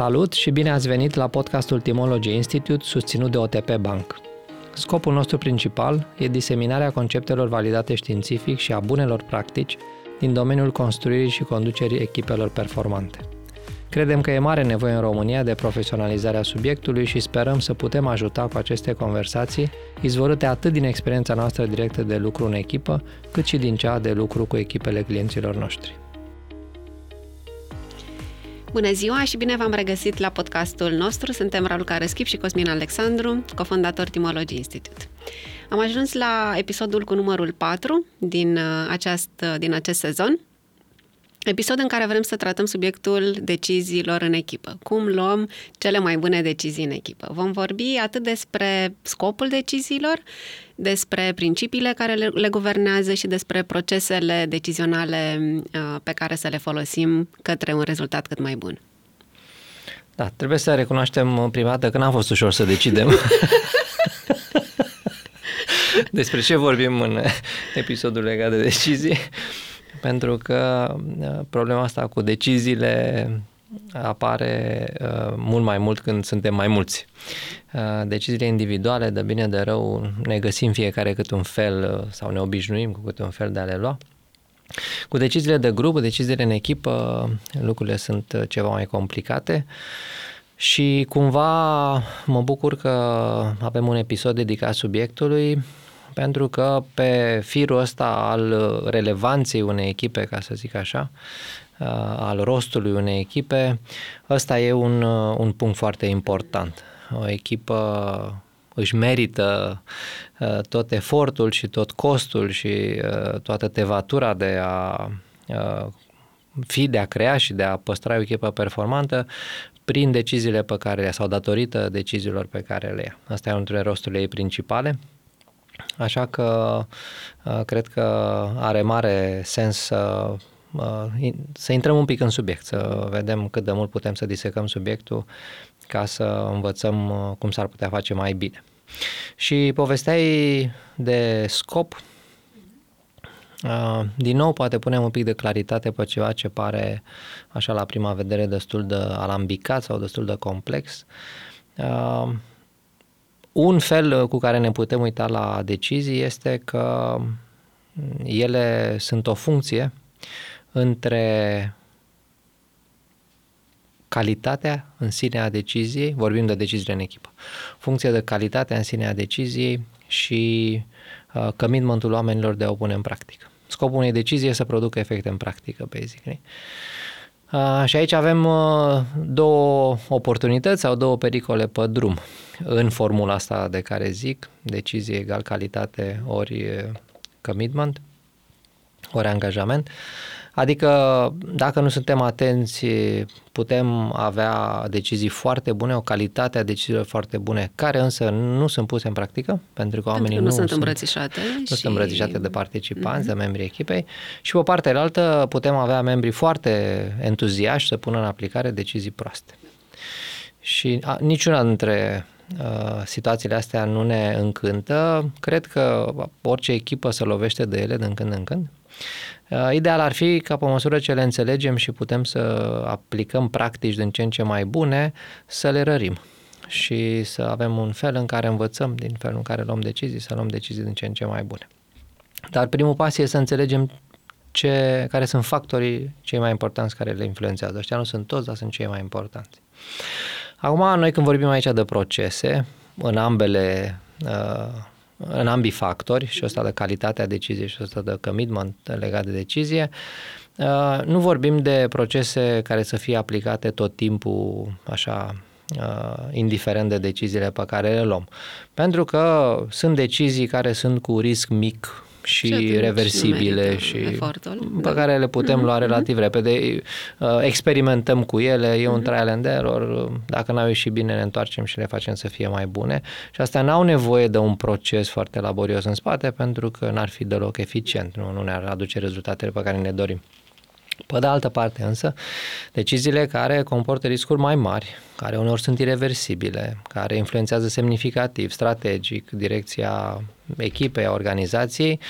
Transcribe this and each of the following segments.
Salut și bine ați venit la podcastul Timology Institute susținut de OTP Bank. Scopul nostru principal e diseminarea conceptelor validate științific și a bunelor practici din domeniul construirii și conducerii echipelor performante. Credem că e mare nevoie în România de profesionalizarea subiectului și sperăm să putem ajuta cu aceste conversații, izvorâte atât din experiența noastră directă de lucru în echipă, cât și din cea de lucru cu echipele clienților noștri. Bună ziua și bine v-am regăsit la podcastul nostru. Suntem Raluca Răschip și Cosmin Alexandru, cofondator Timology Institute. Am ajuns la episodul cu numărul 4 din, uh, aceast, uh, din acest sezon, episod în care vrem să tratăm subiectul deciziilor în echipă. Cum luăm cele mai bune decizii în echipă. Vom vorbi atât despre scopul deciziilor, despre principiile care le, le guvernează și despre procesele decizionale uh, pe care să le folosim către un rezultat cât mai bun. Da, trebuie să recunoaștem prima dată că n-a fost ușor să decidem. despre ce vorbim în episodul legat de decizii, pentru că uh, problema asta cu deciziile apare uh, mult mai mult când suntem mai mulți. Uh, deciziile individuale, de bine de rău, ne găsim fiecare cât un fel uh, sau ne obișnuim cu câte un fel de a le lua. Cu deciziile de grup, deciziile în echipă, lucrurile sunt uh, ceva mai complicate și cumva mă bucur că avem un episod dedicat subiectului pentru că pe firul ăsta al relevanței unei echipe, ca să zic așa, Uh, al rostului unei echipe, ăsta e un, uh, un punct foarte important. O echipă își merită uh, tot efortul și tot costul și toată tevatura de a fi, de a crea și de a păstra o echipă performantă prin deciziile pe care sau datorită deciziilor pe care le ia. Asta e unul dintre rosturile ei principale. Așa că cred că are mare sens să să intrăm un pic în subiect, să vedem cât de mult putem să disecăm subiectul ca să învățăm uh, cum s-ar putea face mai bine. Și povesteai de scop, uh, din nou poate punem un pic de claritate pe ceva ce pare așa la prima vedere destul de alambicat sau destul de complex. Uh, un fel cu care ne putem uita la decizii este că ele sunt o funcție între calitatea în sine a deciziei, vorbim de deciziile în echipă, funcție de calitatea în sine a deciziei și uh, commitmentul oamenilor de a o pune în practică. Scopul unei decizii este să producă efecte în practică, basically. Uh, și aici avem uh, două oportunități sau două pericole pe drum în formula asta de care zic, decizie egal calitate ori uh, commitment, ori angajament. Uh, Adică, dacă nu suntem atenți, putem avea decizii foarte bune, o calitate a deciziilor foarte bune, care însă nu sunt puse în practică, pentru că oamenii pentru că nu, nu sunt îmbrățișate. Nu și... sunt îmbrățișate de participanți, mm-hmm. de membrii echipei. Și pe partea altă putem avea membrii foarte entuziași să pună în aplicare decizii proaste. Și a, niciuna dintre uh, situațiile astea nu ne încântă. Cred că orice echipă se lovește de ele din când în când. Uh, ideal ar fi ca pe măsură ce le înțelegem și putem să aplicăm practici din ce în ce mai bune, să le rărim și să avem un fel în care învățăm, din felul în care luăm decizii, să luăm decizii din ce în ce mai bune. Dar primul pas e să înțelegem ce, care sunt factorii cei mai importanți care le influențează. Ăștia nu sunt toți, dar sunt cei mai importanți. Acum, noi când vorbim aici de procese, în ambele uh, în ambii factori, și ăsta de calitatea deciziei și ăsta de commitment legat de decizie, uh, nu vorbim de procese care să fie aplicate tot timpul așa uh, indiferent de deciziile pe care le luăm. Pentru că sunt decizii care sunt cu risc mic și, și reversibile și efortul, pe da. care le putem lua mhm. relativ repede. Uh, experimentăm cu ele, e un mhm. trial and error, dacă n-au ieșit bine ne întoarcem și le facem să fie mai bune și astea n-au nevoie de un proces foarte laborios în spate pentru că n-ar fi deloc eficient, nu, nu ne-ar aduce rezultatele pe care ne dorim. Pe de altă parte însă, deciziile care comportă riscuri mai mari, care uneori sunt irreversibile, care influențează semnificativ, strategic, direcția echipei, a organizației,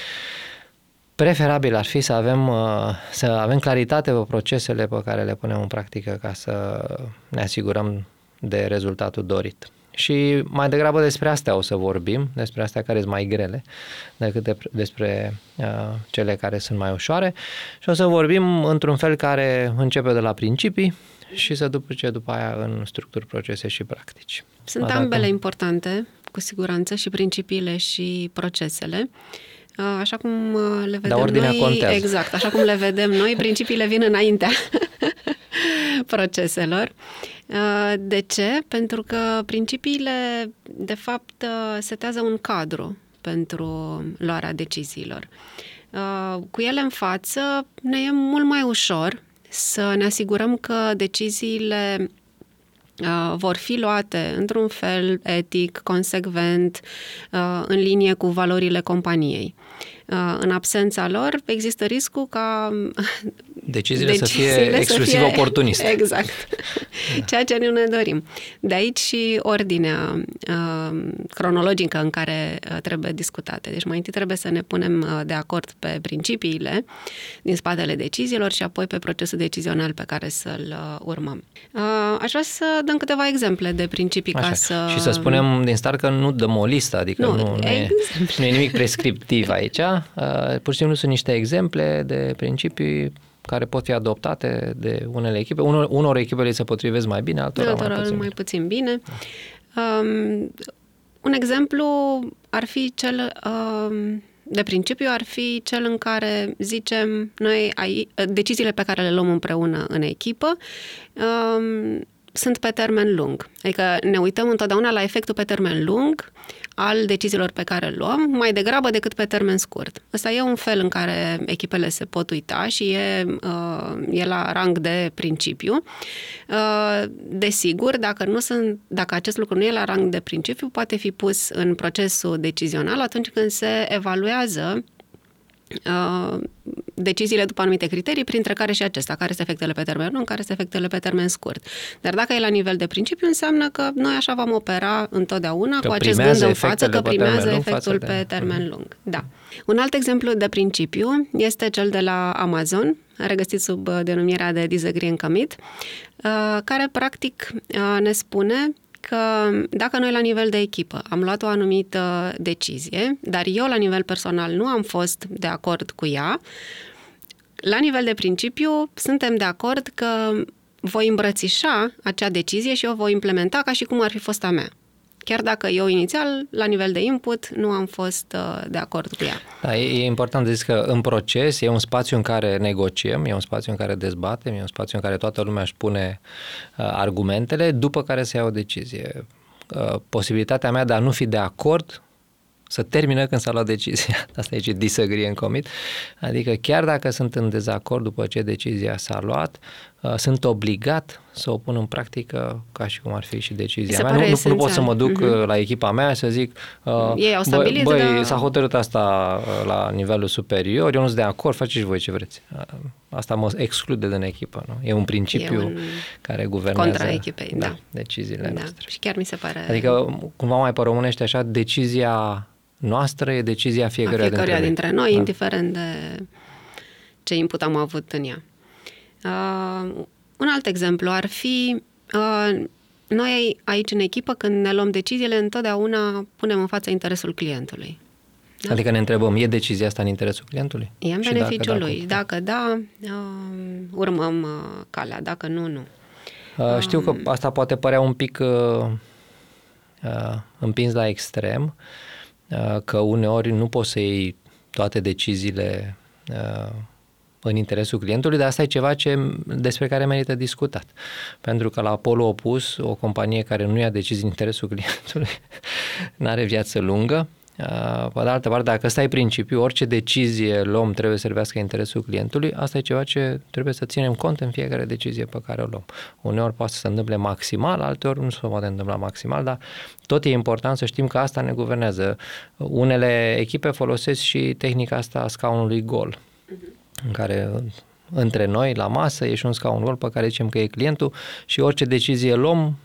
Preferabil ar fi să avem, uh, să avem claritate pe procesele pe care le punem în practică ca să ne asigurăm de rezultatul dorit. Și mai degrabă despre astea o să vorbim, despre astea care sunt mai grele decât de, despre uh, cele care sunt mai ușoare și o să vorbim într-un fel care începe de la principii și să duce după aia în structuri, procese și practici. Sunt Adată. ambele importante, cu siguranță, și principiile și procesele. Așa cum le vedem Dar ordinea noi, contează. exact, așa cum le vedem noi, principiile vin înaintea proceselor. De ce? Pentru că principiile, de fapt, setează un cadru pentru luarea deciziilor. Cu ele în față ne e mult mai ușor să ne asigurăm că deciziile uh, vor fi luate într-un fel etic, consecvent, uh, în linie cu valorile companiei. Uh, în absența lor, există riscul ca deciziile, deciziile să fie exclusiv să fie, oportuniste. Exact. Da. Ceea ce nu ne dorim. De aici și ordinea uh, cronologică în care uh, trebuie discutate. Deci mai întâi trebuie să ne punem uh, de acord pe principiile din spatele deciziilor și apoi pe procesul decizional pe care să-l uh, urmăm. Uh, aș vrea să dăm câteva exemple de principii Așa. ca să... Și să spunem din start că nu dăm o listă, adică nu, nu, nu, e, nu e nimic prescriptiv aici. Uh, pur și simplu sunt niște exemple de principii care pot fi adoptate de unele echipe. Unor, unor echipe le se potrivesc mai bine, altora, altora mai puțin, mai puțin bine. Um, un exemplu ar fi cel um, de principiu ar fi cel în care zicem noi ai, deciziile pe care le luăm împreună în echipă um, sunt pe termen lung. Adică ne uităm întotdeauna la efectul pe termen lung al deciziilor pe care le luăm, mai degrabă decât pe termen scurt. Ăsta e un fel în care echipele se pot uita și e, uh, e la rang de principiu. Uh, desigur, dacă, nu sunt, dacă acest lucru nu e la rang de principiu, poate fi pus în procesul decizional atunci când se evaluează Uh, deciziile după anumite criterii, printre care și acesta, care sunt efectele pe termen lung, care sunt efectele pe termen scurt. Dar dacă e la nivel de principiu, înseamnă că noi așa vom opera întotdeauna că cu acest gând în față, că primează efectul pe de... termen lung. Da. Un alt exemplu de principiu este cel de la Amazon, regăsit sub uh, denumirea de Disagree and Commit, uh, care practic ne spune că dacă noi la nivel de echipă am luat o anumită decizie, dar eu la nivel personal nu am fost de acord cu ea, la nivel de principiu suntem de acord că voi îmbrățișa acea decizie și o voi implementa ca și cum ar fi fost a mea chiar dacă eu inițial, la nivel de input, nu am fost uh, de acord cu ea. Da, e, e important de zis că în proces e un spațiu în care negociem, e un spațiu în care dezbatem, e un spațiu în care toată lumea își pune uh, argumentele, după care se ia o decizie. Uh, posibilitatea mea de a nu fi de acord să termină când s-a luat decizia. Asta e ce disagree în commit. Adică chiar dacă sunt în dezacord după ce decizia s-a luat, uh, sunt obligat să o pun în practică ca și cum ar fi și decizia mea. Nu, nu, nu pot să mă duc uh-huh. la echipa mea să zic uh, Ei au stabilit, băi, băi s-a hotărât asta uh, la nivelul superior, eu nu sunt de acord, faceți voi ce vreți. Uh, asta mă exclude din echipă. Nu? E un principiu e un care guvernează contra echipei, da, da. deciziile da. noastre. Și chiar mi se pare... Adică, cumva mai pe românește așa, decizia noastră, e decizia fiecăruia, fiecăruia dintre, dintre noi, da. indiferent de ce input am avut în ea. Uh, un alt exemplu ar fi, uh, noi aici în echipă, când ne luăm deciziile, întotdeauna punem în fața interesul clientului. Da? Adică ne întrebăm, e decizia asta în interesul clientului? E în beneficiul dacă, lui. Dacă da, uh, urmăm uh, calea, dacă nu, nu. Uh, știu că um, asta poate părea un pic uh, uh, împins la extrem, uh, Uh, că uneori nu poți să iei toate deciziile uh, în interesul clientului, dar asta e ceva ce, despre care merită discutat. Pentru că la polul opus, o companie care nu ia decizii în interesul clientului nu are viață lungă Uh, pe de altă parte, dacă ăsta e principiul, orice decizie luăm trebuie să servească interesul clientului, asta e ceva ce trebuie să ținem cont în fiecare decizie pe care o luăm. Uneori poate să se întâmple maximal, alteori nu se poate întâmpla maximal, dar tot e important să știm că asta ne guvernează. Unele echipe folosesc și tehnica asta a scaunului gol, în care între noi, la masă, e și un scaun gol pe care zicem că e clientul și orice decizie luăm,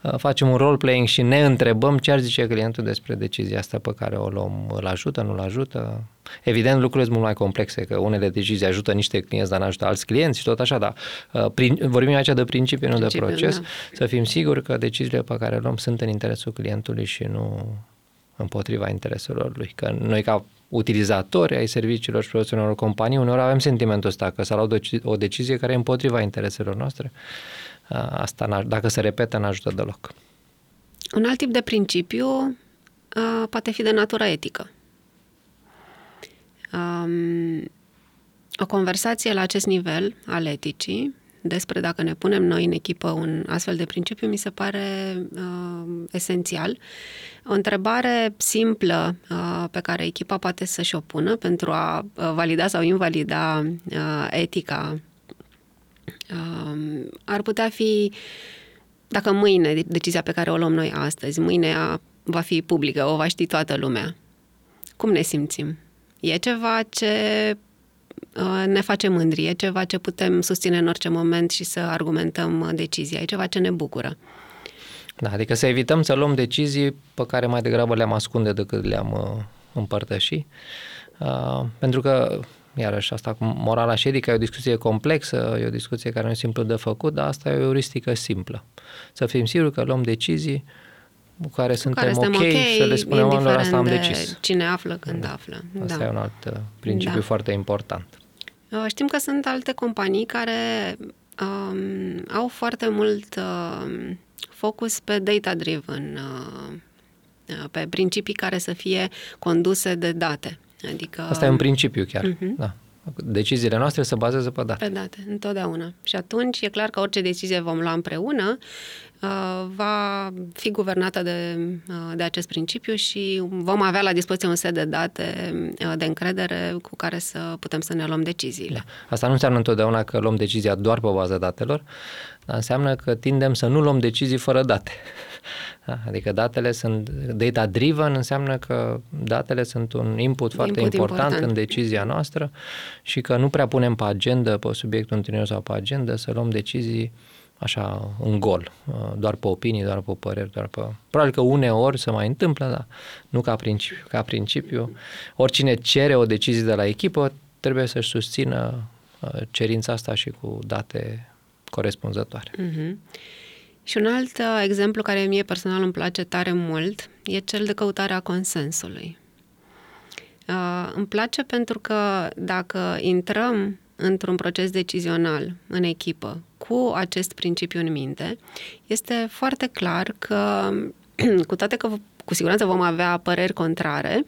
uh, facem un role-playing și ne întrebăm ce ar zice clientul despre decizia asta pe care o luăm, îl ajută, nu-l ajută. Evident, lucrurile sunt mult mai complexe, că unele decizii ajută niște clienți, dar nu ajută alți clienți și tot așa, dar uh, prin, vorbim aici de principiu, nu principiu, de proces, da. să fim siguri că deciziile pe care le luăm sunt în interesul clientului și nu împotriva intereselor lui. Că noi ca utilizatori ai serviciilor și produselor companii, uneori avem sentimentul ăsta că s-a luat o decizie care e împotriva intereselor noastre. Asta, dacă se repetă, n-ajută deloc. Un alt tip de principiu uh, poate fi de natură etică. Um, o conversație la acest nivel al eticii despre dacă ne punem noi în echipă un astfel de principiu mi se pare uh, esențial. O întrebare simplă uh, pe care echipa poate să-și o pună pentru a uh, valida sau invalida uh, etica uh, ar putea fi dacă mâine decizia pe care o luăm noi astăzi, mâine va fi publică, o va ști toată lumea. Cum ne simțim? E ceva ce Uh, ne face mândri, e ceva ce putem susține în orice moment și să argumentăm uh, decizia, e ceva ce ne bucură. Da, adică să evităm să luăm decizii pe care mai degrabă le-am ascunde decât le-am uh, împărtăși. Uh, pentru că, iarăși, asta cu morala și edica e o discuție complexă, e o discuție care nu e simplu de făcut, dar asta e o euristică simplă. Să fim siguri că luăm decizii cu care cu suntem care ok, okay să le spunem oamenilor asta am decis. cine află când da. află. Asta da. e un alt uh, principiu da. foarte important. Uh, știm că sunt alte companii care um, au foarte mult uh, focus pe data-driven, uh, uh, pe principii care să fie conduse de date. Adică, Asta e un principiu chiar, uh-huh. da. Deciziile noastre se bazează pe date. Pe date, întotdeauna. Și atunci e clar că orice decizie vom lua împreună uh, va fi guvernată de, uh, de acest principiu și vom avea la dispoziție un set de date uh, de încredere cu care să putem să ne luăm deciziile. Da. Asta nu înseamnă întotdeauna că luăm decizia doar pe bază datelor, dar înseamnă că tindem să nu luăm decizii fără date. Da? Adică datele sunt data-driven, înseamnă că datele sunt un input foarte input important, important în decizia noastră și că nu prea punem pe agenda, pe subiectul întâlnirii sau pe agenda, să luăm decizii așa în gol, doar pe opinii, doar pe păreri, doar pe... Probabil că uneori se mai întâmplă, dar nu ca principiu. Ca principiu, oricine cere o decizie de la echipă trebuie să-și susțină uh, cerința asta și cu date corespunzătoare. Uh-huh. Și un alt uh, exemplu care mie personal îmi place tare mult e cel de căutarea consensului. Uh, îmi place pentru că dacă intrăm într-un proces decizional în echipă cu acest principiu în minte, este foarte clar că, cu toate că cu siguranță vom avea păreri contrare,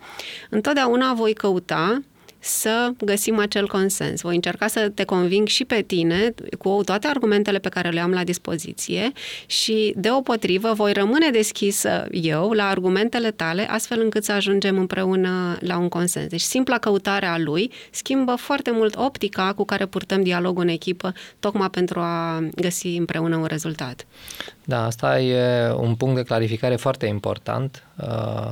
întotdeauna voi căuta să găsim acel consens. Voi încerca să te conving și pe tine cu toate argumentele pe care le am la dispoziție și, deopotrivă, voi rămâne deschisă eu la argumentele tale, astfel încât să ajungem împreună la un consens. Deci, simpla căutare a lui schimbă foarte mult optica cu care purtăm dialogul în echipă, tocmai pentru a găsi împreună un rezultat. Da, asta e un punct de clarificare foarte important uh,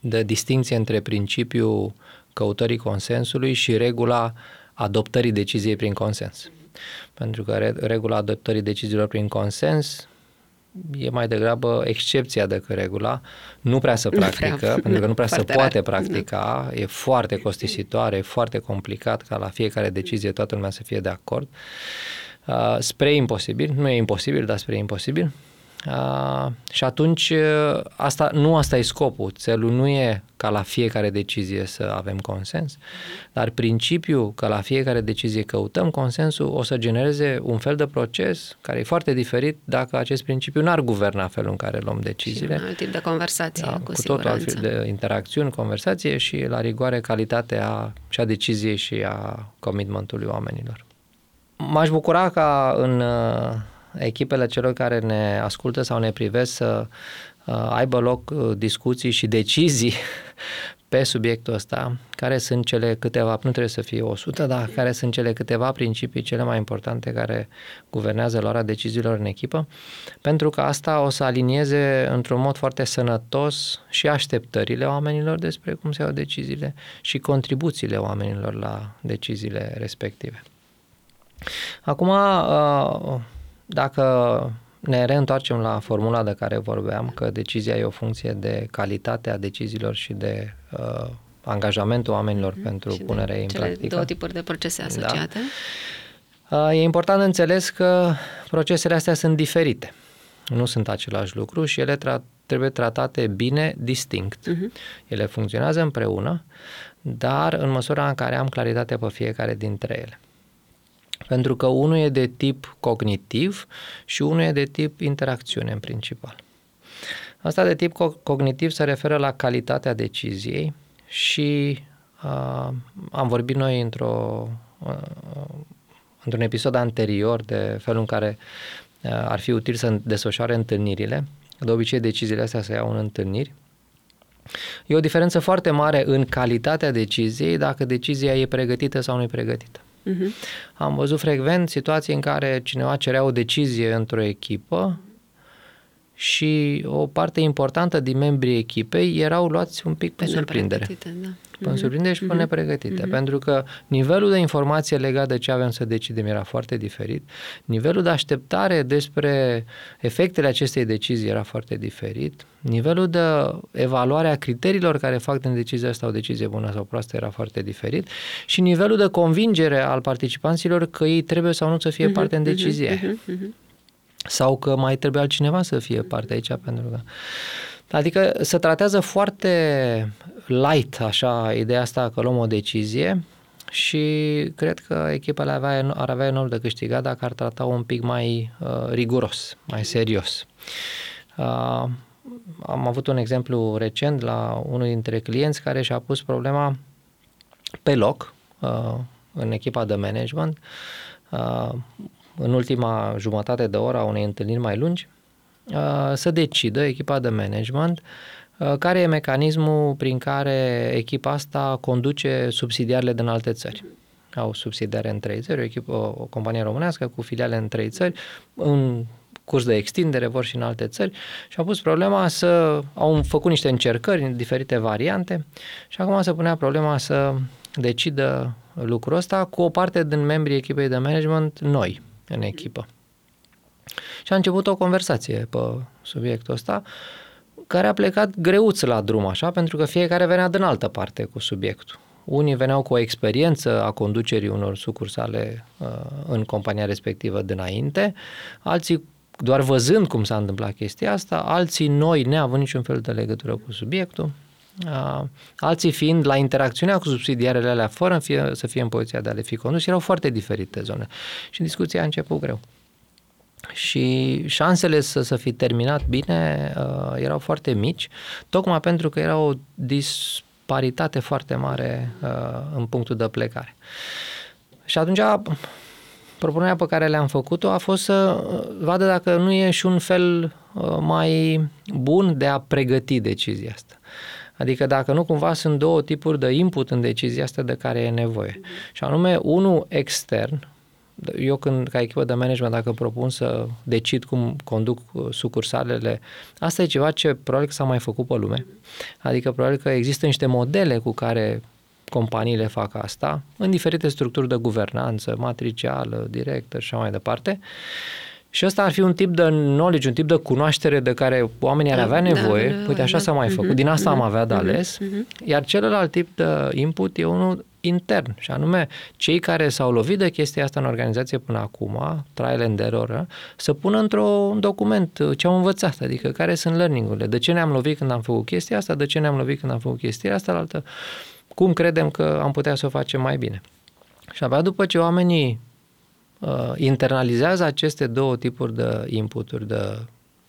de distinție între principiul căutării consensului și regula adoptării deciziei prin consens. Pentru că regula adoptării deciziilor prin consens e mai degrabă excepția decât regula, nu prea se practică, prea, pentru că nu prea se poate rar. practica, e foarte costisitoare, e foarte complicat ca la fiecare decizie toată lumea să fie de acord. Uh, spre imposibil, nu e imposibil, dar spre imposibil. Uh, și atunci uh, asta, nu asta e scopul. Țelul nu e ca la fiecare decizie să avem consens, dar principiul că la fiecare decizie căutăm consensul o să genereze un fel de proces care e foarte diferit dacă acest principiu n-ar guverna felul în care luăm deciziile. Și un alt tip de conversație, da, cu, cu totul altfel de interacțiuni, conversație și la rigoare calitatea și a deciziei și a commitmentului oamenilor. M-aș bucura ca în uh, echipele celor care ne ascultă sau ne privesc să uh, aibă loc uh, discuții și decizii pe subiectul ăsta, care sunt cele câteva, nu trebuie să fie 100, dar care sunt cele câteva principii cele mai importante care guvernează luarea deciziilor în echipă, pentru că asta o să alinieze într-un mod foarte sănătos și așteptările oamenilor despre cum se iau deciziile și contribuțiile oamenilor la deciziile respective. Acum, uh, dacă ne reîntoarcem la formula de care vorbeam, că decizia e o funcție de calitatea deciziilor și de uh, angajamentul oamenilor mm, pentru și punerea în cele practică. două tipuri de procese da. asociate. Da. Uh, e important de înțeles că procesele astea sunt diferite. Nu sunt același lucru și ele tra- trebuie tratate bine, distinct. Uh-huh. Ele funcționează împreună, dar în măsura în care am claritate pe fiecare dintre ele. Pentru că unul e de tip cognitiv și unul e de tip interacțiune în principal. Asta de tip co- cognitiv se referă la calitatea deciziei și uh, am vorbit noi într-o, uh, într-un episod anterior de felul în care uh, ar fi util să desfășoare întâlnirile. De obicei deciziile astea se iau în întâlniri. E o diferență foarte mare în calitatea deciziei dacă decizia e pregătită sau nu e pregătită. Uh-huh. Am văzut frecvent situații în care cineva cerea o decizie într-o echipă și o parte importantă din membrii echipei erau luați un pic pe, pe surprindere. Da. Pe uh-huh. surprindere și pe uh-huh. nepregătite. Uh-huh. Pentru că nivelul de informație legat de ce avem să decidem era foarte diferit, nivelul de așteptare despre efectele acestei decizii era foarte diferit, nivelul de evaluare a criteriilor care fac din decizia asta o decizie bună sau proastă era foarte diferit și nivelul de convingere al participanților că ei trebuie sau nu să fie uh-huh. parte în decizie. Uh-huh. Uh-huh sau că mai trebuie altcineva să fie parte aici pentru că Adică se tratează foarte light, așa, ideea asta că luăm o decizie și cred că echipele avea, ar avea enorm de câștigat dacă ar trata un pic mai uh, riguros, mai serios. Uh, am avut un exemplu recent la unul dintre clienți care și-a pus problema pe loc uh, în echipa de management. Uh, în ultima jumătate de oră a unei întâlniri mai lungi, uh, să decidă echipa de management uh, care e mecanismul prin care echipa asta conduce subsidiarele din alte țări. Au subsidiare în trei țări, o, echipă, o companie românească cu filiale în trei țări, în curs de extindere vor și în alte țări și au pus problema să, au făcut niște încercări în diferite variante și acum se punea problema să decidă lucrul ăsta cu o parte din membrii echipei de management noi, în echipă. Și a început o conversație pe subiectul ăsta, care a plecat greuț la drum așa, pentru că fiecare venea din altă parte cu subiectul. Unii veneau cu o experiență a conducerii unor sucursale uh, în compania respectivă dinainte, alții doar văzând cum s-a întâmplat chestia asta, alții noi neavând niciun fel de legătură cu subiectul, uh, alții fiind la interacțiunea cu subsidiarele alea fără fie, să fie în poziția de a le fi condus, erau foarte diferite zone. Și discuția a început greu. Și șansele să, să fi terminat bine uh, erau foarte mici, tocmai pentru că era o disparitate foarte mare uh, în punctul de plecare. Și atunci propunerea pe care le-am făcut-o a fost să vadă dacă nu e și un fel uh, mai bun de a pregăti decizia asta. Adică dacă nu cumva sunt două tipuri de input în decizia asta de care e nevoie. Și anume, unul extern, eu când, ca echipă de management, dacă propun să decid cum conduc uh, sucursalele, asta e ceva ce probabil că s-a mai făcut pe lume. Adică probabil că există niște modele cu care companiile fac asta, în diferite structuri de guvernanță, matricială, directă și așa mai departe. Și ăsta ar fi un tip de knowledge, un tip de cunoaștere de care oamenii ar da, avea da, nevoie. Da, da, Uite, așa da. s-a mai făcut. Mhm, Din asta am mhm, avea de mhm, ales. Iar celălalt tip de input e unul intern, și anume cei care s-au lovit de chestia asta în organizație până acum, trial and error, să pună într-un document ce au învățat, adică care sunt learning-urile, de ce ne-am lovit când am făcut chestia asta, de ce ne-am lovit când am făcut chestia asta, altă, cum credem că am putea să o facem mai bine. Și abia după ce oamenii uh, internalizează aceste două tipuri de inputuri de,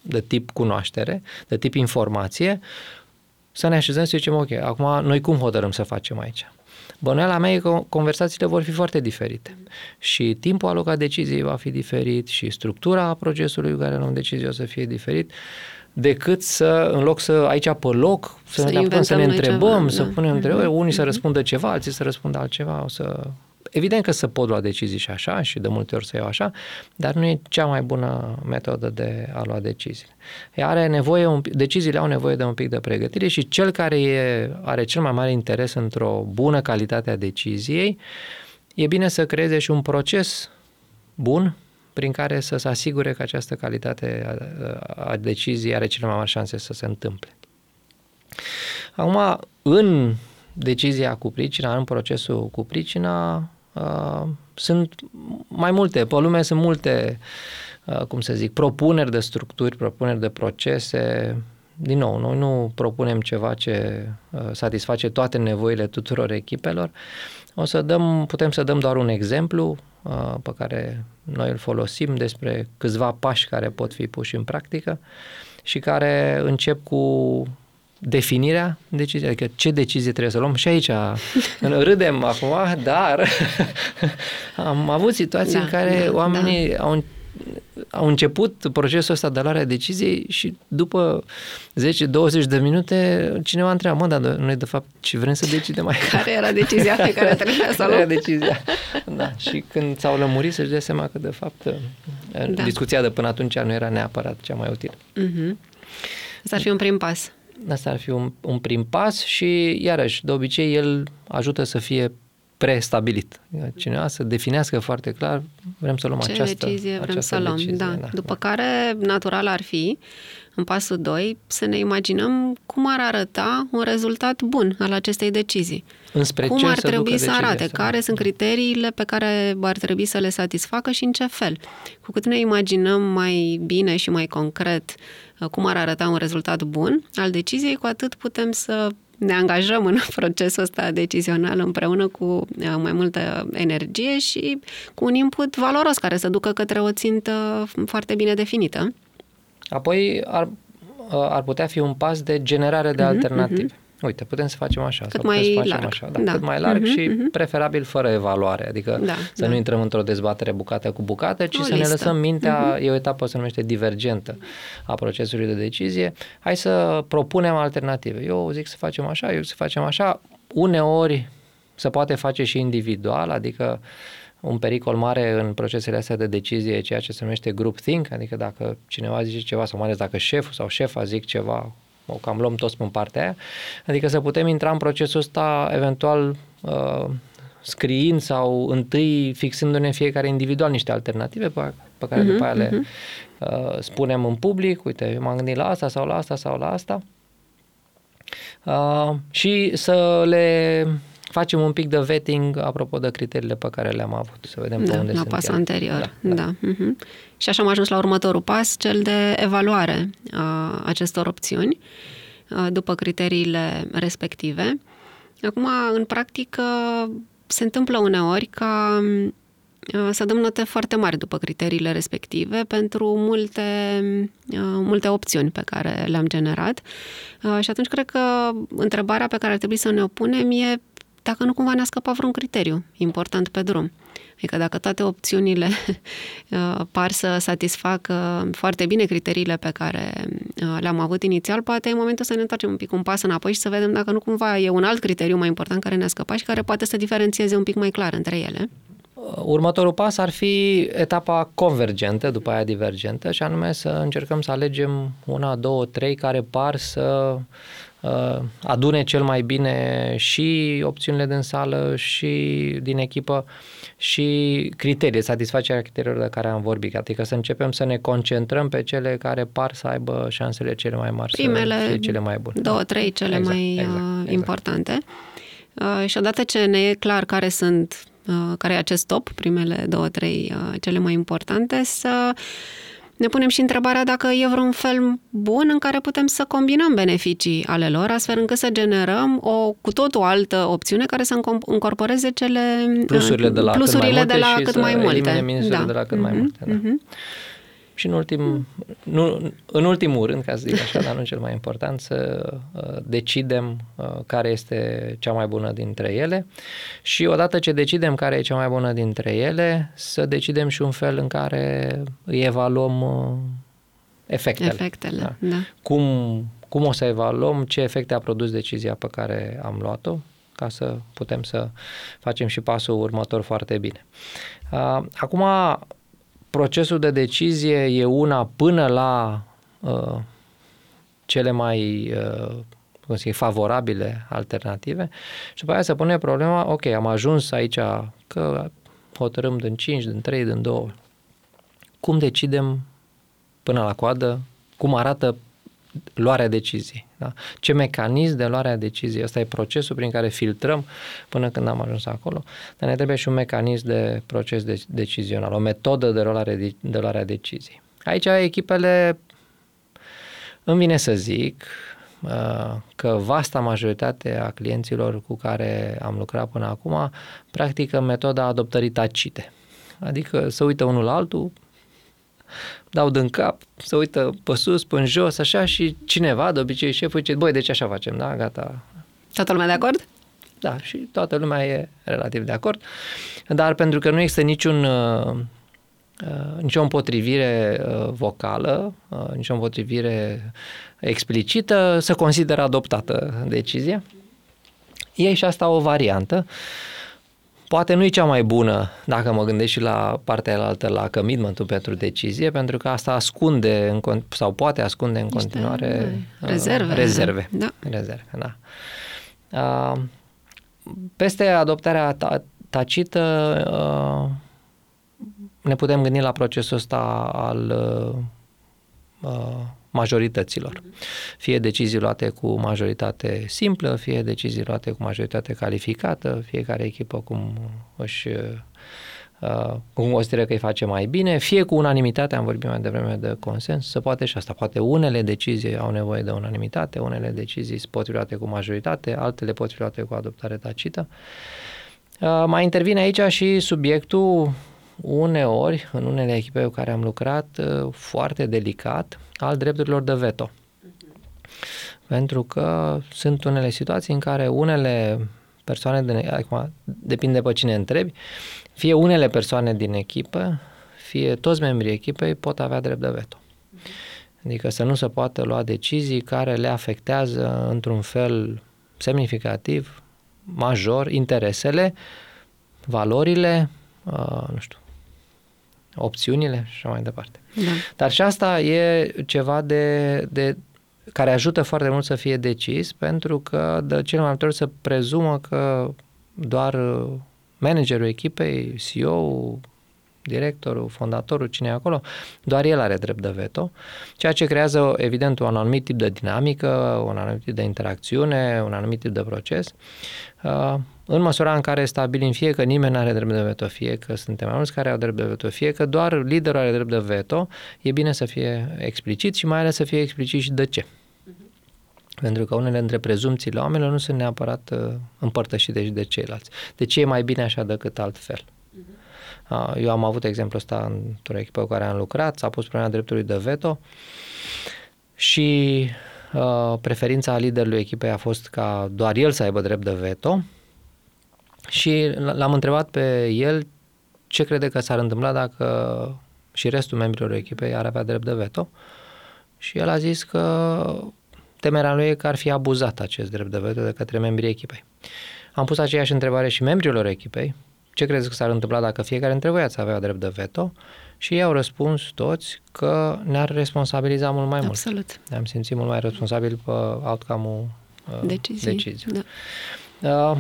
de tip cunoaștere, de tip informație, să ne așezăm și să zicem, ok, acum noi cum hotărâm să facem aici? Bănuiala mea e că conversațiile vor fi foarte diferite și timpul alocat deciziei va fi diferit și structura procesului cu care luăm decizie o să fie diferit decât să, în loc să aici pe loc, să, să ne, apucăm, să ne întrebăm, ceva, să da. punem mm-hmm. întrebări, unii mm-hmm. să răspundă ceva, alții să răspundă altceva, o să... Evident că se pot lua decizii și așa și de multe ori să iau așa, dar nu e cea mai bună metodă de a lua deciziile. Are nevoie, un, deciziile au nevoie de un pic de pregătire și cel care e, are cel mai mare interes într-o bună calitate a deciziei, e bine să creeze și un proces bun prin care să se asigure că această calitate a, a deciziei are cele mai mari șanse să se întâmple. Acum, în decizia cu pricina, în procesul cu pricina, uh, sunt mai multe, pe lume sunt multe, uh, cum să zic, propuneri de structuri, propuneri de procese. Din nou, noi nu propunem ceva ce uh, satisface toate nevoile tuturor echipelor. O să dăm, putem să dăm doar un exemplu uh, pe care noi îl folosim despre câțiva pași care pot fi puși în practică și care încep cu definirea deciziei, adică ce decizie trebuie să luăm. Și aici râdem acum, dar am avut situații da, în care da, oamenii da. au au început procesul ăsta de luare a deciziei și după 10-20 de minute cineva întreba, mă, dar noi de fapt ce vrem să decidem mai Care era decizia pe care trebuia să o luăm? Care era decizia. Da. Și când s-au lămurit să-și dea seama că de fapt da. discuția de până atunci nu era neapărat cea mai utilă. Uh-huh. Asta ar fi un prim pas. Asta ar fi un, un prim pas și, iarăși, de obicei, el ajută să fie prestabilit. Cineva să definească foarte clar, vrem să luăm Ce această decizie vrem această să luăm. decizie, Da. da. După care, natural ar fi, în pasul 2, să ne imaginăm cum ar arăta un rezultat bun al acestei decizii. Înspre cum ce ar să trebui ducă să decizia arate, asta? care sunt criteriile pe care ar trebui să le satisfacă și în ce fel. Cu cât ne imaginăm mai bine și mai concret uh, cum ar arăta un rezultat bun al deciziei, cu atât putem să ne angajăm în procesul ăsta decizional împreună cu uh, mai multă energie și cu un input valoros care să ducă către o țintă foarte bine definită. Apoi ar, ar putea fi un pas de generare de Mhm, alternative. Uite, putem să facem așa, Cât sau putem mai să facem larg. așa. Da, Da. Cât mai larg Mhm, și mhm. preferabil fără evaluare. Adică Da, să da. nu intrăm într-o dezbatere bucată cu bucată, ci O să ne listă. lăsăm mintea, e o etapă se numește divergentă a procesului de decizie. Hai să propunem alternative. Eu zic să facem așa, eu zic să facem așa. Uneori se poate face și individual, adică un pericol mare în procesele astea de decizie e ceea ce se numește group think, adică dacă cineva zice ceva sau mai ales dacă șeful sau șefa zic ceva, o cam luăm toți în partea aia, adică să putem intra în procesul ăsta eventual uh, scriind sau întâi fixându-ne fiecare individual niște alternative pe, pe care uh-huh, după aia le uh, spunem în public, uite, eu m-am gândit la asta sau la asta sau la asta. Uh, și să le facem un pic de vetting apropo de criteriile pe care le-am avut, să vedem pe Da, unde la sunt pasul ele. anterior. Da, Da. da. Uh-huh. Și așa am ajuns la următorul pas, cel de evaluare a acestor opțiuni a, după criteriile respective. Acum, în practică, se întâmplă uneori ca a, să dăm note foarte mari după criteriile respective pentru multe, a, multe opțiuni pe care le-am generat. A, Și atunci cred că întrebarea pe care ar trebui să ne o punem e dacă nu cumva ne-a scăpat vreun criteriu important pe drum. Adică dacă toate opțiunile uh, par să satisfacă foarte bine criteriile pe care uh, le-am avut inițial, poate e momentul să ne întoarcem un pic un pas înapoi și să vedem dacă nu cumva e un alt criteriu mai important care ne-a scăpat și care poate să diferențieze un pic mai clar între ele. Următorul pas ar fi etapa convergentă, după aia divergentă, și anume să încercăm să alegem una, două, trei care par să uh, adune cel mai bine și opțiunile din sală și din echipă și criterii, satisfacerea criteriilor de care am vorbit. Adică să începem să ne concentrăm pe cele care par să aibă șansele cele mai mari, Primele să fie cele mai bune. două, trei cele Exact, mai exact, uh, exact. importante. Uh, Și odată ce ne e clar care sunt, uh, care e acest top, primele două, trei uh, cele mai importante, să ne punem și întrebarea dacă e vreun fel bun în care putem să combinăm beneficii ale lor, astfel încât să generăm o cu totul altă opțiune care să încom- încorporeze cele Plusurile de la plusurile cât mai de la multe și cât să mai multe. elimine minusurile de la cât mai Mhm, multe, da. mhm. Și în, ultim, nu, în ultimul rând, ca să zic așa, dar nu cel mai important, să uh, decidem uh, care este cea mai bună dintre ele și odată ce decidem care e cea mai bună dintre ele, să decidem și un fel în care îi evaluăm uh, efectele. Efectele, Da. da. Cum, cum o să evaluăm ce efecte a produs decizia pe care am luat-o ca să putem să facem și pasul următor foarte bine. Uh, Acum, procesul de decizie e una până la uh, cele mai uh, cum să zic, favorabile alternative și după aia se pune problema, ok, am ajuns aici că hotărâm din 5, din 3, din 2. cum decidem până la coadă, cum arată luarea deciziei. Da? Ce mecanism de luarea deciziei? Asta e procesul prin care filtrăm până când am ajuns acolo. Dar ne trebuie și un mecanism de proces de, decizional, o metodă de luare de, de luarea deciziei. Aici echipele, îmi vine să zic, uh, că vasta majoritate a clienților cu care am lucrat până acum practică metoda adoptării tacite. Adică să uită unul la altul, dau din cap, se uită pe sus, pe jos, așa și cineva, de obicei șeful, zice, băi, deci așa facem, da, gata. Toată lumea de acord? Da, și toată lumea e relativ de acord, dar pentru că nu există niciun, uh, uh, nicio împotrivire uh, vocală, uh, nicio împotrivire explicită, să consideră adoptată decizia. E și asta o variantă. Uh, poate nu e cea mai bună dacă mă gândesc și la partea altă, la commitment pentru decizie, pentru că asta ascunde în, sau poate ascunde în continuare uh, rezerve. Rezerve. Da. rezerve da. Uh, peste adoptarea tacită uh, ne putem gândi la procesul ăsta al majorităților. Fie decizii luate cu majoritate simplă, fie decizii luate cu majoritate calificată, fiecare echipă cum își uh, cum consideră că îi face mai bine, fie cu unanimitate, am vorbit mai devreme de consens, să poate și asta. Poate unele decizii au nevoie de unanimitate, unele decizii pot fi luate cu majoritate, altele pot fi luate cu adoptare tacită. Uh, mai intervine aici și subiectul uneori, în unele echipe cu care am lucrat, uh, foarte delicat, al drepturilor de veto. Pentru că sunt unele situații în care unele persoane, din, acum depinde pe cine întrebi, fie unele persoane din echipă, fie toți membrii echipei pot avea drept de veto. Adică să nu se poată lua decizii care le afectează într-un fel semnificativ, major, interesele, valorile, uh, nu știu, opțiunile și așa mai departe. Da. Dar și asta e ceva de, de care ajută foarte mult să fie decis, pentru că de cel mai multe ori se prezumă că doar managerul echipei, CEO, directorul, fondatorul, cine e acolo, doar el are drept de veto, ceea ce creează, evident, un anumit tip de dinamică, un anumit tip de interacțiune, un anumit tip de proces, uh, în măsura în care stabilim fie că nimeni nu are drept de veto, fie că suntem mai mulți care au drept de veto, fie că doar liderul are drept de veto, e bine să fie explicit și mai ales să fie explicit și de ce. Pentru că unele dintre prezumțiile oamenilor nu sunt neapărat uh, împărtășite și de ceilalți. De ce e mai bine așa decât altfel? Uh, eu am avut exemplul ăsta într-o echipă cu care am lucrat, s-a pus problema dreptului de veto și uh, preferința liderului echipei a fost ca doar el să aibă drept de veto și l-am întrebat pe el ce crede că s-ar întâmpla dacă și restul membrilor echipei ar avea drept de veto și el a zis că temerea lui e că ar fi abuzat acest drept de veto de către membrii echipei. Am pus aceeași întrebare și membrilor echipei, ce credeți că s-ar întâmpla dacă fiecare dintre voi ați avea drept de veto? Și ei au răspuns toți că ne-ar responsabiliza mult mai Absolut. mult. Ne-am simțit mult mai responsabil pe outcome-ul uh, decizii. decizii. Da. Uh,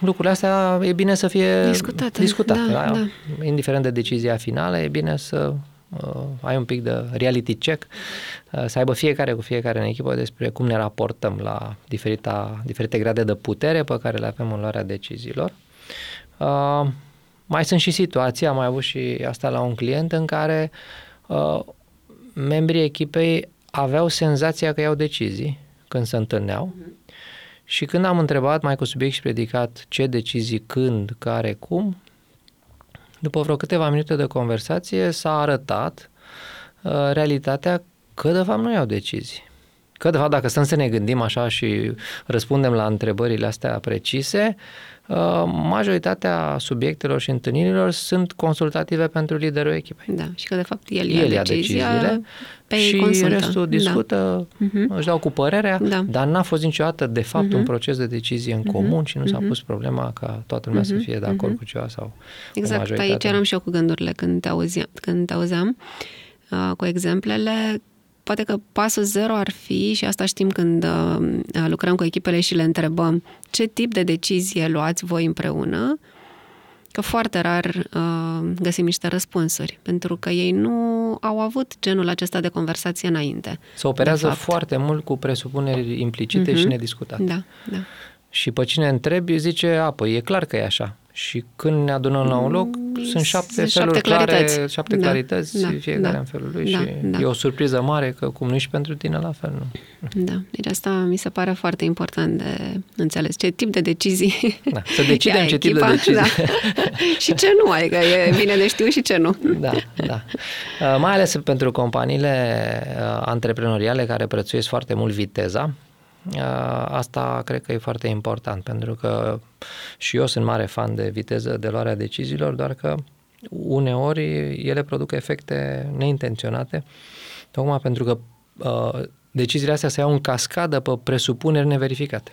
lucrurile astea e bine să fie discutate. discutate da, da? Da. Indiferent de decizia finală, e bine să uh, ai un pic de reality check, uh, să aibă fiecare cu fiecare în echipă despre cum ne raportăm la diferita, diferite grade de putere pe care le avem în luarea deciziilor. Uh, mai sunt și situații, am mai avut și asta la un client în care uh, membrii echipei aveau senzația că iau decizii când se întâlneau uh-huh. Și când am întrebat mai cu subiect și predicat ce decizii, când, care, cum, după vreo câteva minute de conversație s-a arătat uh, realitatea că de fapt nu iau decizii. Că de fapt dacă stăm să ne gândim așa și răspundem la întrebările astea precise, Uh, majoritatea subiectelor și întâlnirilor sunt consultative pentru liderul echipei. Da, și că de fapt el, el ia deciziile pe și consultă. restul da. discută, da. își dau cu părerea, da. dar n-a fost niciodată de fapt uh-huh. un proces de decizie în uh-huh. comun și nu uh-huh. s-a pus problema ca toată lumea uh-huh. să fie de acord uh-huh. cu ceva sau Exact, aici eram și eu cu gândurile când te auzeam, când te auzeam uh, cu exemplele Poate că pasul zero ar fi, și asta știm când uh, lucrăm cu echipele și le întrebăm, ce tip de decizie luați voi împreună, că foarte rar uh, găsim niște răspunsuri, pentru că ei nu au avut genul acesta de conversație înainte. Se operează foarte mult cu presupuneri implicite uh-huh. și nediscutate. Da, da. Și pe cine întrebi zice, a, păi e clar că e așa. Și când ne adunăm la un loc, mm, sunt șapte sunt feluri șapte clarități. clare, șapte da, clarități, da, fiecare da, în felul lui da, și da. e o surpriză mare că cum nu și pentru tine la fel, nu? Da, deci asta mi se pare foarte important de înțeles. Ce tip de decizii da, Să decidem ce echipa, tip de decizii. Da. și ce nu, adică e bine de știu și ce nu. Da, da. Uh, mai ales pentru companiile uh, antreprenoriale care prețuiesc foarte mult viteza, Asta cred că e foarte important, pentru că și eu sunt mare fan de viteză de luarea deciziilor, doar că uneori ele produc efecte neintenționate, tocmai pentru că uh, deciziile astea se iau în cascadă pe presupuneri neverificate.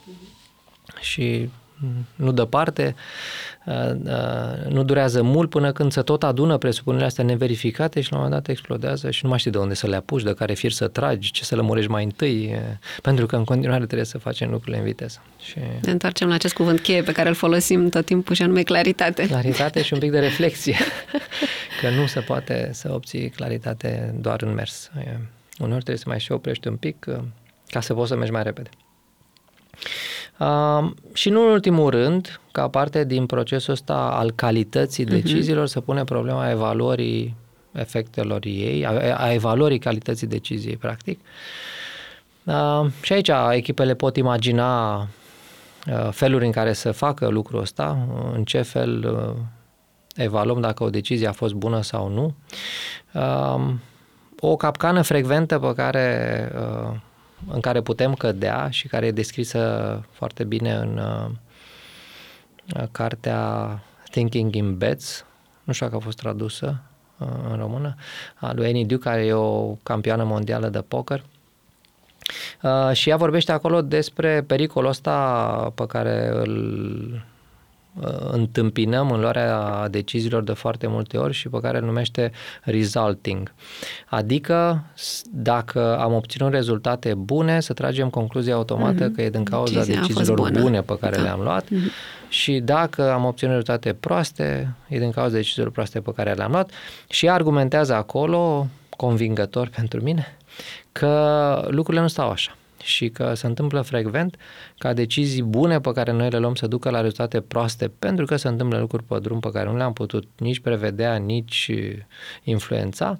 Și nu departe, uh, uh, nu durează mult până când se tot adună presupunerile astea neverificate și la un moment dat explodează și nu mai știi de unde să le apuci, de care fir să tragi, ce să lămurești mai întâi, uh, pentru că în continuare trebuie să facem lucrurile în viteză. Și... Ne întoarcem la acest cuvânt cheie pe care îl folosim tot timpul și anume claritate. Claritate și un pic de reflexie, că nu se poate să obții claritate doar în mers. Uneori trebuie să mai și oprești un pic ca să poți să mergi mai repede. Uh, și nu în ultimul rând, ca parte din procesul ăsta al calității uh-huh. deciziilor, se pune problema evaluării efectelor ei, a, a evaluării calității deciziei, practic. Uh, și aici echipele pot imagina uh, feluri în care să facă lucrul ăsta, în ce fel uh, evaluăm dacă o decizie a fost bună sau nu. Uh, o capcană frecventă pe care uh, în care putem cădea și care e descrisă foarte bine în uh, cartea Thinking in Bets, nu știu dacă a fost tradusă uh, în română, a lui Annie Duke, care e o campioană mondială de poker. Uh, și ea vorbește acolo despre pericolul ăsta pe care îl Uh, întâmpinăm în luarea deciziilor de foarte multe ori și pe care îl numește resulting. Adică dacă am obținut rezultate bune, să tragem concluzia automată mm-hmm. că e din cauza Decizia deciziilor bune pe care da. le-am luat mm-hmm. și dacă am obținut rezultate proaste, e din cauza deciziilor proaste pe care le-am luat și argumentează acolo, convingător pentru mine, că lucrurile nu stau așa și că se întâmplă frecvent ca decizii bune pe care noi le luăm să ducă la rezultate proaste pentru că se întâmplă lucruri pe drum pe care nu le-am putut nici prevedea, nici influența.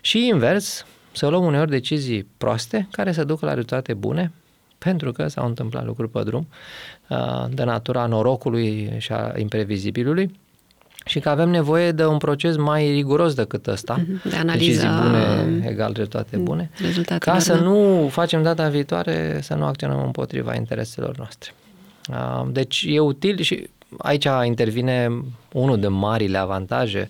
Și invers, să luăm uneori decizii proaste care să ducă la rezultate bune pentru că s-au întâmplat lucruri pe drum de natura norocului și a imprevizibilului și că avem nevoie de un proces mai riguros decât ăsta, mhm, de analiză, decizii bune egal rezultate bune, ca să da. nu facem data viitoare să nu acționăm împotriva intereselor noastre. Deci e util și aici intervine unul de marile avantaje,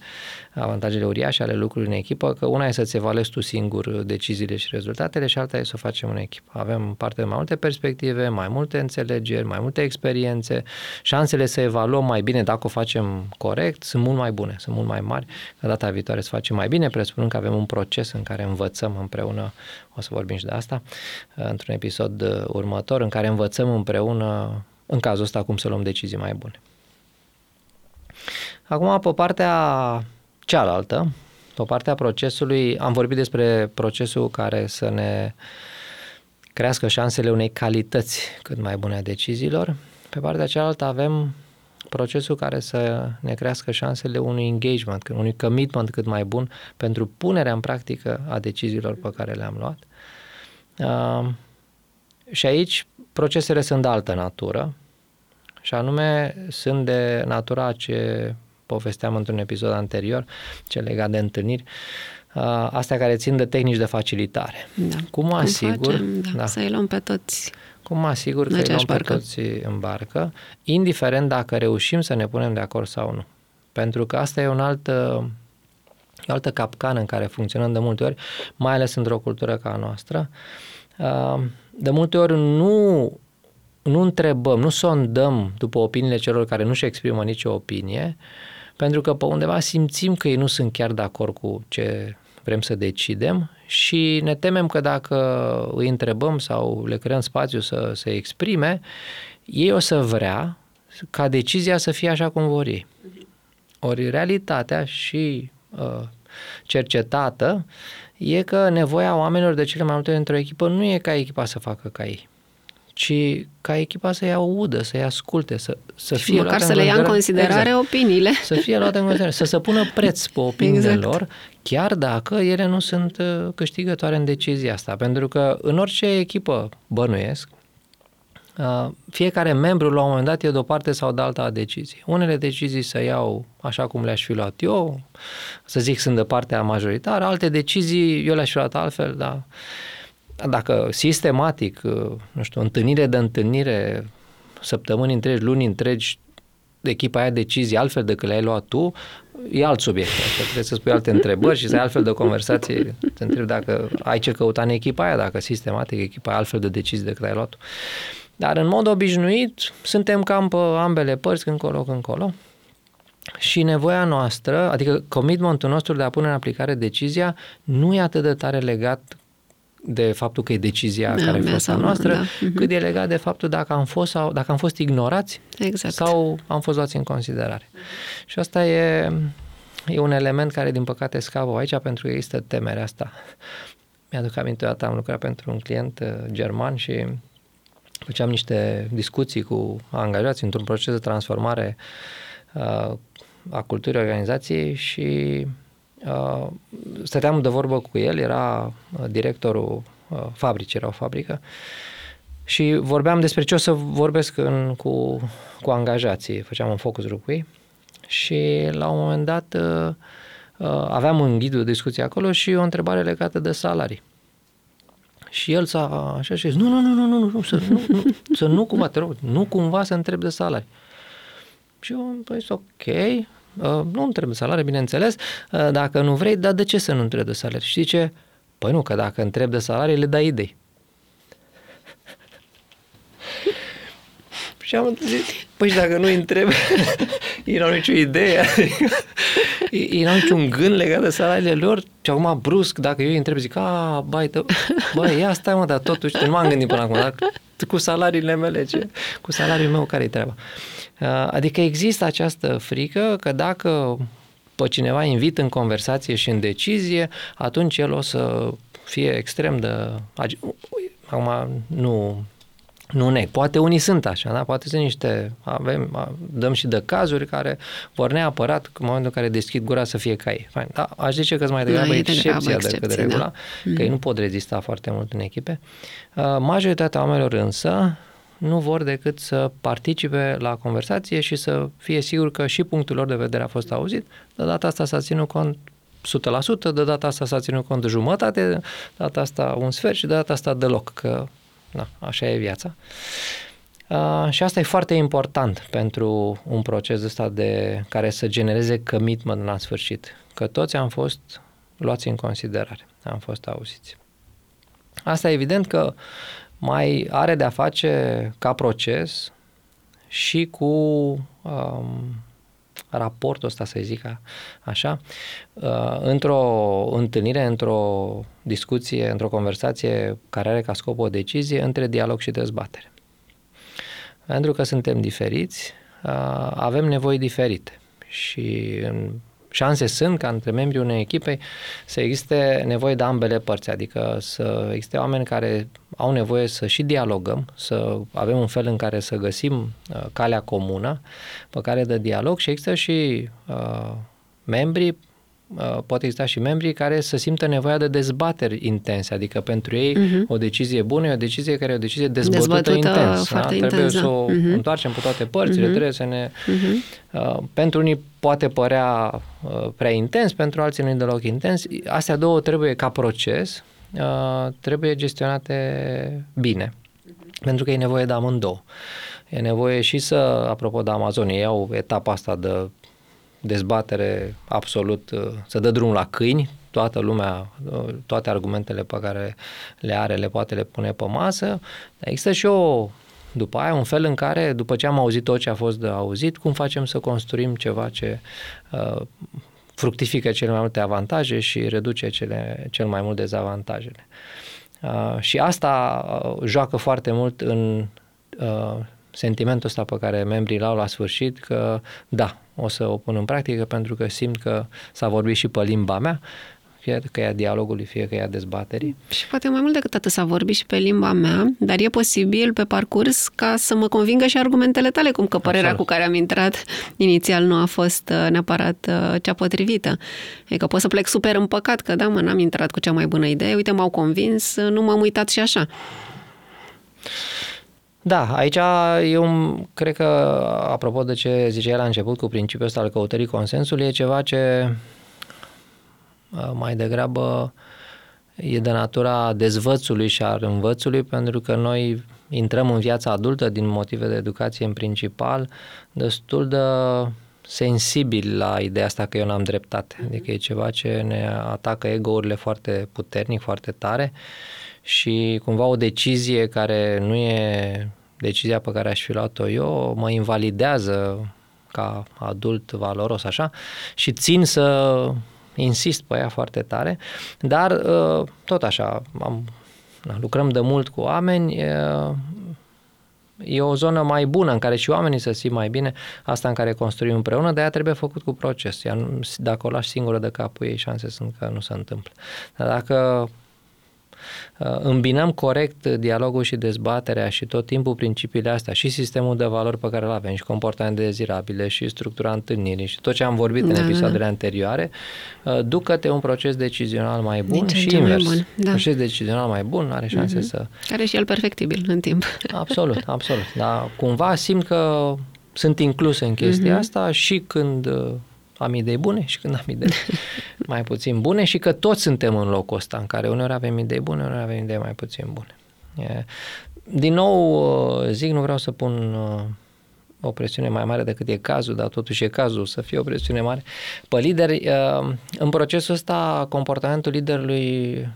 avantajele uriașe ale lucrului în echipă, că una e să-ți evaluezi tu singur deciziile și rezultatele și alta e să o facem în echipă. Avem parte de mai multe perspective, mai multe înțelegeri, mai multe experiențe, șansele să evaluăm mai bine dacă o facem corect sunt mult mai bune, sunt mult mai mari. Că data viitoare să facem mai bine, presupunând că avem un proces în care învățăm împreună, o să vorbim și de asta, într-un episod următor, în care învățăm împreună în cazul ăsta cum să luăm decizii mai bune. Acum, pe partea cealaltă, pe partea procesului, am vorbit despre procesul care să ne crească șansele unei calități cât mai bune a deciziilor. Pe partea cealaltă avem procesul care să ne crească șansele unui engagement, unui commitment cât mai bun pentru punerea în practică a deciziilor pe care le-am luat. Uh, și aici procesele sunt de altă natură și anume sunt de natura ce povesteam într-un episod anterior, ce legat de întâlniri, astea care țin de tehnici de facilitare. Da. Cum mă asigur... Facem, da, da. Să-i luăm pe toți cum mă asigur că îi luăm pe toți în barcă, indiferent dacă reușim să ne punem de acord sau nu. Pentru că asta e un alt, o altă capcană în care funcționăm de multe ori, mai ales într-o cultură ca a noastră. De multe ori nu nu întrebăm, nu sondăm după opiniile celor care nu-și exprimă nicio opinie, pentru că pe undeva simțim că ei nu sunt chiar de acord cu ce vrem să decidem și ne temem că dacă îi întrebăm sau le creăm spațiu să se exprime, ei o să vrea ca decizia să fie așa cum vor ei. Ori realitatea și uh, cercetată e că nevoia oamenilor de cele mai multe într-o echipă nu e ca echipa să facă ca ei ci ca echipa să-i audă, să-i asculte, să, să și fie măcar să le ia în considerare exact. opiniile. Să fie luate în considerare, să se pună preț pe opiniile exact. lor, chiar dacă ele nu sunt uh, câștigătoare în decizia asta. Pentru că în orice echipă bănuiesc, uh, fiecare membru la un moment dat e de o parte sau de alta a deciziei. Unele decizii să iau așa cum le-aș fi luat eu, să zic sunt de partea majoritară, alte decizii eu le-aș fi luat altfel, dar dacă sistematic, uh, nu știu, întâlnire de întâlnire, săptămâni întregi, luni întregi, echipa aia decizii altfel decât le-ai luat tu, e alt subiect. Așa trebuie să spui alte întrebări și să ai altfel de conversație. Te întreb dacă ai ce căuta în echipa aia, dacă sistematic echipa ai altfel de decizii decât ai luat tu. Dar în mod obișnuit suntem cam pe ambele părți, când colo, când colo. Și nevoia noastră, adică commitmentul nostru de a pune în aplicare decizia, nu e atât de tare legat de faptul că e decizia da, care a fost a noastră, da. uh-huh. cât e legat de faptul dacă am fost sau dacă am fost ignorați exact. sau am fost luați în considerare. Și asta e, e un element care, din păcate, scapă aici pentru că există temerea asta. Mi-aduc aminte o dată, am lucrat pentru un client uh, german și făceam niște discuții cu angajați într-un proces de transformare uh, a culturii organizației și Uh, stăteam de vorbă cu el, era uh, directorul uh, fabricii, era o fabrică, și vorbeam despre ce o să vorbesc în, cu, cu angajații, făceam un focus group cu ei și la un moment dat aveam un ghid de discuție acolo și o întrebare legată de salarii. Și el s-a așa și zis, nu, nu, nu, nu, nu, nu, să nu, nu, să nu cumva, te rog, nu cumva să întreb de salarii. Și eu am zis, ok, Uh, nu îmi trebuie salarii, bineînțeles, uh, dacă nu vrei, dar de ce să nu întreb de salarii? Știi ce? Păi nu, că dacă întreb de salarii, le dai idei. și am zis, păi și dacă nu întreb, ei n-au nicio idee, adică, ei n-au niciun gând legat de salariile lor și acum brusc, dacă eu îi întreb, zic, a, bai, tă... băi, ia stai mă, dar totuși, nu m-am gândit până acum, dar cu salariile mele, ce? cu salariul meu, care-i treaba? Uh, adică există această frică că dacă pe cineva invit în conversație și în decizie, atunci el o să fie extrem de... Acum nu nu ne. Poate unii sunt așa, da? Poate sunt niște, avem, dăm și de cazuri care vor neapărat în momentul în care deschid gura să fie ca ei. Fain. Da, aș zice că mai degrabă e excepția decât regula, da. că ei nu pot rezista foarte mult în echipe. Uh, majoritatea oamenilor însă nu vor decât să participe la conversație și să fie sigur că și punctul lor de vedere a fost auzit. De data asta s-a ținut cont 100%, de data asta s-a ținut cont de jumătate, de data asta un sfert și de data asta deloc, că na, așa e viața. Uh, și asta e foarte important pentru un proces ăsta de care să genereze commitment la sfârșit, că toți am fost luați în considerare, am fost auziți. Asta evident că mai are de-a face ca proces și cu um, raportul ăsta, să zic așa, uh, într-o întâlnire, într-o discuție, într-o conversație care are ca scop o decizie între dialog și dezbatere. Pentru că suntem diferiți, uh, avem nevoi diferite și în șanse sunt ca între membrii unei echipe să existe nevoie de ambele părți, adică să existe oameni care au nevoie să și dialogăm, să avem un fel în care să găsim uh, calea comună pe care de dialog și există și uh, membrii Uh, pot exista și membrii care să simtă nevoia de dezbateri intense, adică pentru ei uh-huh. o decizie bună e o decizie care e o decizie dezbătută, dezbătută intens. Da? Trebuie intens, să o uh-huh. întoarcem pe toate părțile, uh-huh. trebuie să ne... Uh-huh. Uh, pentru unii poate părea uh, prea intens, pentru alții nu deloc intens. Astea două trebuie ca proces, uh, trebuie gestionate bine, uh-huh. pentru că e nevoie de amândouă. E nevoie și să, apropo de Amazon, iau etapa asta de dezbatere absolut, uh, să dă drum la câini, toată lumea, uh, toate argumentele pe care le are, le poate le pune pe masă. Dar există și o, după aia, un fel în care, după ce am auzit tot ce a fost de auzit, cum facem să construim ceva ce uh, fructifică cele mai multe avantaje și reduce cele, cel mai mult dezavantajele. Uh, și asta uh, joacă foarte mult în uh, sentimentul ăsta pe care membrii l-au la sfârșit că da, o să o pun în practică pentru că simt că s-a vorbit și pe limba mea, fie că e a dialogului, fie că e a dezbaterii. Și poate mai mult decât atât s-a vorbit și pe limba mea, dar e posibil pe parcurs ca să mă convingă și argumentele tale, cum că părerea Absolut. cu care am intrat inițial nu a fost uh, neapărat uh, cea potrivită. Adică pot să plec super împăcat că da, mă, n-am intrat cu cea mai bună idee, uite, m-au convins, nu m-am uitat și așa. Da, aici eu cred că, apropo de ce ziceai la început cu principiul ăsta al căutării consensului, e ceva ce mai degrabă e de natura dezvățului și al învățului, pentru că noi intrăm în viața adultă din motive de educație în principal, destul de sensibil la ideea asta că eu n-am dreptate. Adică e ceva ce ne atacă ego-urile foarte puternic, foarte tare și cumva o decizie care nu e decizia pe care aș fi luat-o eu, mă invalidează ca adult valoros așa și țin să insist pe ea foarte tare, dar uh, tot așa, am, lucrăm de mult cu oameni, e o zonă mai bună în care și oamenii să simt mai bine, asta în care construim împreună, de aia trebuie făcut cu proces. Iar dacă o lași singură de capul ei, șanse sunt că nu se întâmplă. Dar dacă Uh, îmbinăm corect dialogul și dezbaterea și tot timpul principiile astea și sistemul de valori pe care îl avem și comportamente dezirabile și structura întâlnirii și tot ce am vorbit da, în episoadele da. anterioare, uh, duc către un proces decizional mai bun Din și invers. Mai bun, da. Proces decizional mai bun are șanse uh-huh. să... Care și el perfectibil în timp. Absolut, absolut. Dar cumva simt că sunt inclus în chestia uh-huh. asta și când uh, am idei bune și când am idei mai puțin bune și că toți suntem în locul ăsta în care uneori avem idei bune, uneori avem idei mai puțin bune. Din nou, uh, zic, nu vreau să pun uh, o presiune mai mare decât e cazul, dar totuși e cazul să fie o presiune mare pe lideri. Uh, în procesul ăsta, comportamentul liderului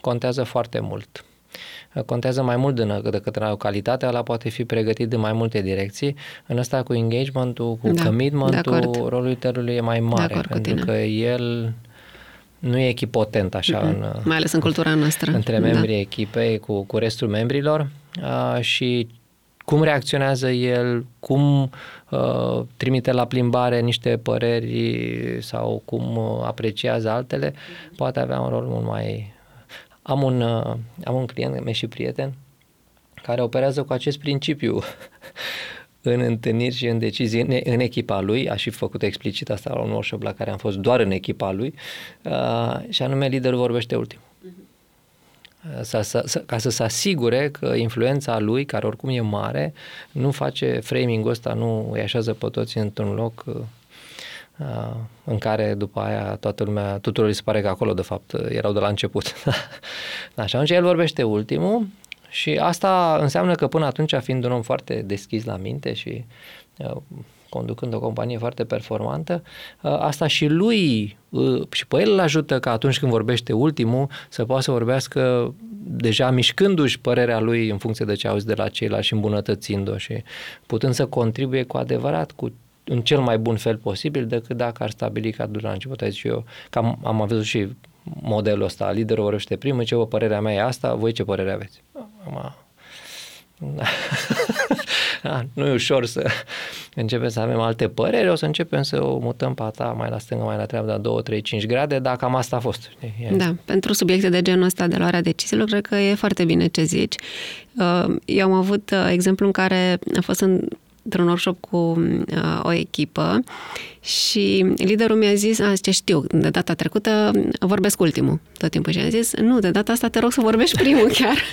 contează foarte mult contează mai mult decât calitatea, ăla poate fi pregătit de mai multe direcții. În ăsta cu engagement-ul, cu da, commitment-ul, rolul liderului e mai mare, pentru că el nu e echipotent așa mm-hmm. în, mai ales în cultura noastră. Între da. membrii da. echipei cu, cu restul membrilor uh, și cum reacționează el, cum uh, trimite la plimbare niște păreri sau cum uh, apreciază altele, poate avea un rol mult mai am un, uh, am un client, meu și prieten, care operează cu acest principiu în întâlniri și în decizii în, în echipa lui, a și făcut explicit asta la un workshop la care am fost doar în echipa lui, uh, și anume liderul vorbește ultim. Uh, să, să, să, ca să se asigure că influența lui, care oricum e mare, nu face framing-ul ăsta, nu îi așează pe toți într-un loc uh, Uh, în care după aia toată lumea, tuturor îi se pare că acolo de fapt erau de la început. da, și atunci el vorbește ultimul și asta înseamnă că până atunci, fiind un om foarte deschis la minte și uh, conducând o companie foarte performantă, uh, asta și lui și pe el îl ajută că atunci când vorbește ultimul să poată să vorbească deja mișcându-și părerea lui în funcție de ce auzi de la ceilalți și îmbunătățind-o și putând să contribuie cu adevărat cu în cel mai bun fel posibil decât dacă ar stabili ca de la început. Aici eu, că am, am avut și modelul ăsta, liderul vorbește primul, ce o părerea mea e asta, voi ce părere aveți? Am, da, nu e ușor să începem să avem alte păreri, o să începem să o mutăm pe a ta mai la stângă, mai la treabă, de 2, 3, 5 grade, dar cam asta a fost. Da, pentru subiecte de genul ăsta de luarea deciziilor, cred că e foarte bine ce zici. Uh, eu am avut uh, exemplu în care a fost în într-un workshop cu uh, o echipă și liderul mi-a zis, a, ce știu, de data trecută vorbesc ultimul tot timpul și am zis, nu, de data asta te rog să vorbești primul chiar.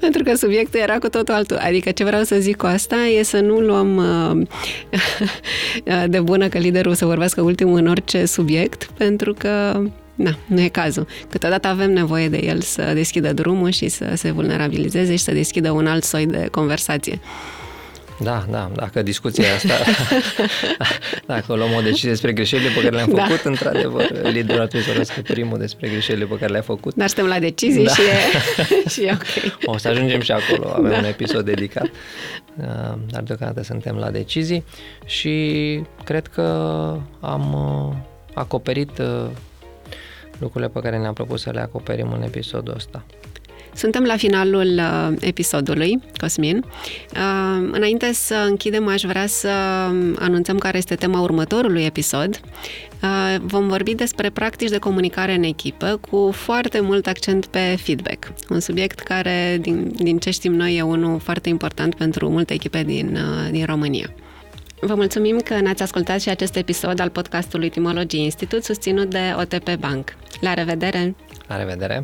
Pentru că subiectul era cu totul altul. Adică ce vreau să zic cu asta e să nu luăm uh, de bună că liderul să vorbească ultimul în orice subiect, pentru că da, nu e cazul. Câteodată avem nevoie de el să deschidă drumul și să se vulnerabilizeze și să deschidă un alt soi de conversație. Da, da, dacă discuția asta, dacă luăm o decizie despre greșelile pe care le-am da. făcut, da. într-adevăr, liderul ar trebui să vorbească primul despre greșelile pe care le-a făcut. Dar suntem la decizii da. și, e, și e ok. O să ajungem și acolo, avem da. un episod dedicat, uh, dar deocamdată suntem la decizii și cred că am uh, acoperit uh, lucrurile pe care ne-am propus să le acoperim în episodul ăsta. Suntem la finalul uh, episodului, Cosmin. Uh, înainte să închidem, aș vrea să anunțăm care este tema următorului episod. Uh, vom vorbi despre practici de comunicare în echipă cu foarte mult accent pe feedback. Un subiect care, din, din ce știm noi, e unul foarte important pentru multe echipe din, uh, din România. Vă mulțumim că ne-ați ascultat și acest episod al podcastului Timology Institute susținut de OTP Bank. La revedere! La revedere!